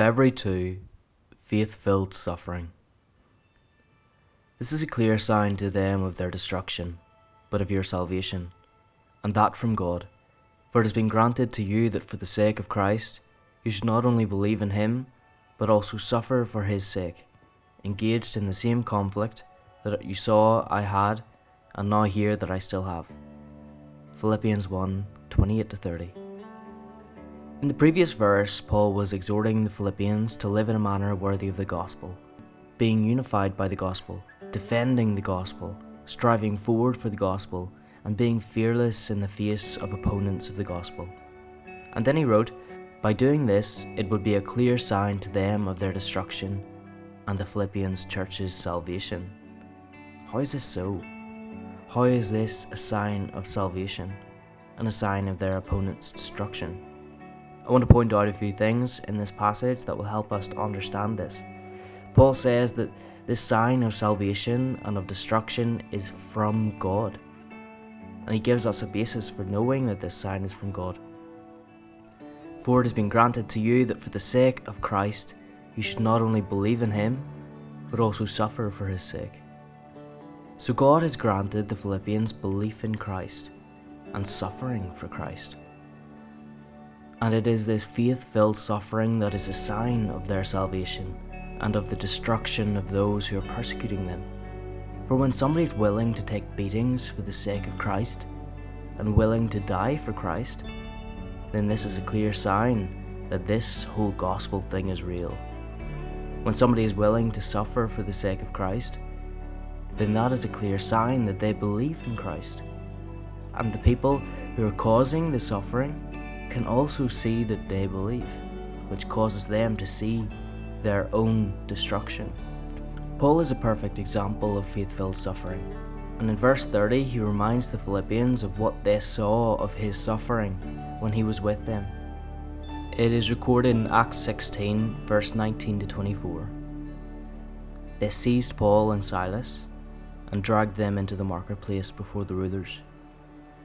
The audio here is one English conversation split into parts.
February 2 Faith filled suffering. This is a clear sign to them of their destruction, but of your salvation, and that from God. For it has been granted to you that for the sake of Christ you should not only believe in him, but also suffer for his sake, engaged in the same conflict that you saw I had and now hear that I still have. Philippians 1 28 30. In the previous verse, Paul was exhorting the Philippians to live in a manner worthy of the gospel, being unified by the gospel, defending the gospel, striving forward for the gospel, and being fearless in the face of opponents of the gospel. And then he wrote, By doing this, it would be a clear sign to them of their destruction and the Philippians church's salvation. How is this so? How is this a sign of salvation and a sign of their opponent's destruction? I want to point out a few things in this passage that will help us to understand this. Paul says that this sign of salvation and of destruction is from God. And he gives us a basis for knowing that this sign is from God. For it has been granted to you that for the sake of Christ you should not only believe in him, but also suffer for his sake. So God has granted the Philippians belief in Christ and suffering for Christ. And it is this faith filled suffering that is a sign of their salvation and of the destruction of those who are persecuting them. For when somebody is willing to take beatings for the sake of Christ and willing to die for Christ, then this is a clear sign that this whole gospel thing is real. When somebody is willing to suffer for the sake of Christ, then that is a clear sign that they believe in Christ. And the people who are causing the suffering can also see that they believe, which causes them to see their own destruction. Paul is a perfect example of faith filled suffering. And in verse 30, he reminds the Philippians of what they saw of his suffering when he was with them. It is recorded in Acts 16, verse 19 to 24. They seized Paul and Silas and dragged them into the marketplace before the rulers.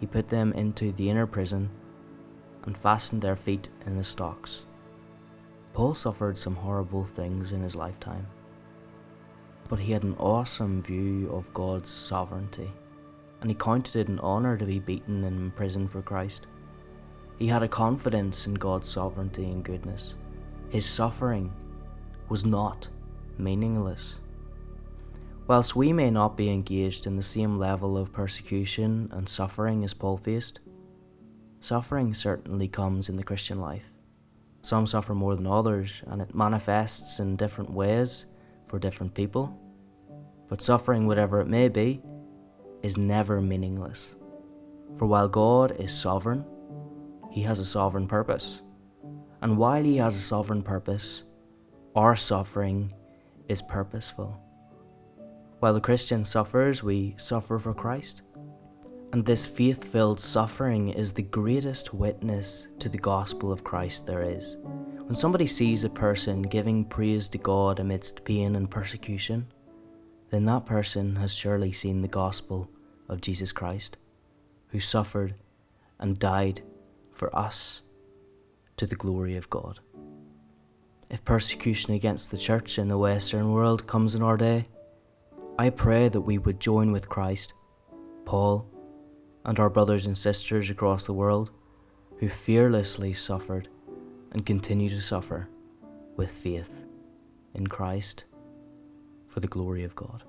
he put them into the inner prison and fastened their feet in the stocks. Paul suffered some horrible things in his lifetime, but he had an awesome view of God's sovereignty, and he counted it an honour to be beaten and imprisoned for Christ. He had a confidence in God's sovereignty and goodness. His suffering was not meaningless. Whilst we may not be engaged in the same level of persecution and suffering as Paul faced, suffering certainly comes in the Christian life. Some suffer more than others, and it manifests in different ways for different people. But suffering, whatever it may be, is never meaningless. For while God is sovereign, He has a sovereign purpose. And while He has a sovereign purpose, our suffering is purposeful. While the Christian suffers, we suffer for Christ. And this faith filled suffering is the greatest witness to the gospel of Christ there is. When somebody sees a person giving praise to God amidst pain and persecution, then that person has surely seen the gospel of Jesus Christ, who suffered and died for us to the glory of God. If persecution against the church in the Western world comes in our day, I pray that we would join with Christ, Paul, and our brothers and sisters across the world who fearlessly suffered and continue to suffer with faith in Christ for the glory of God.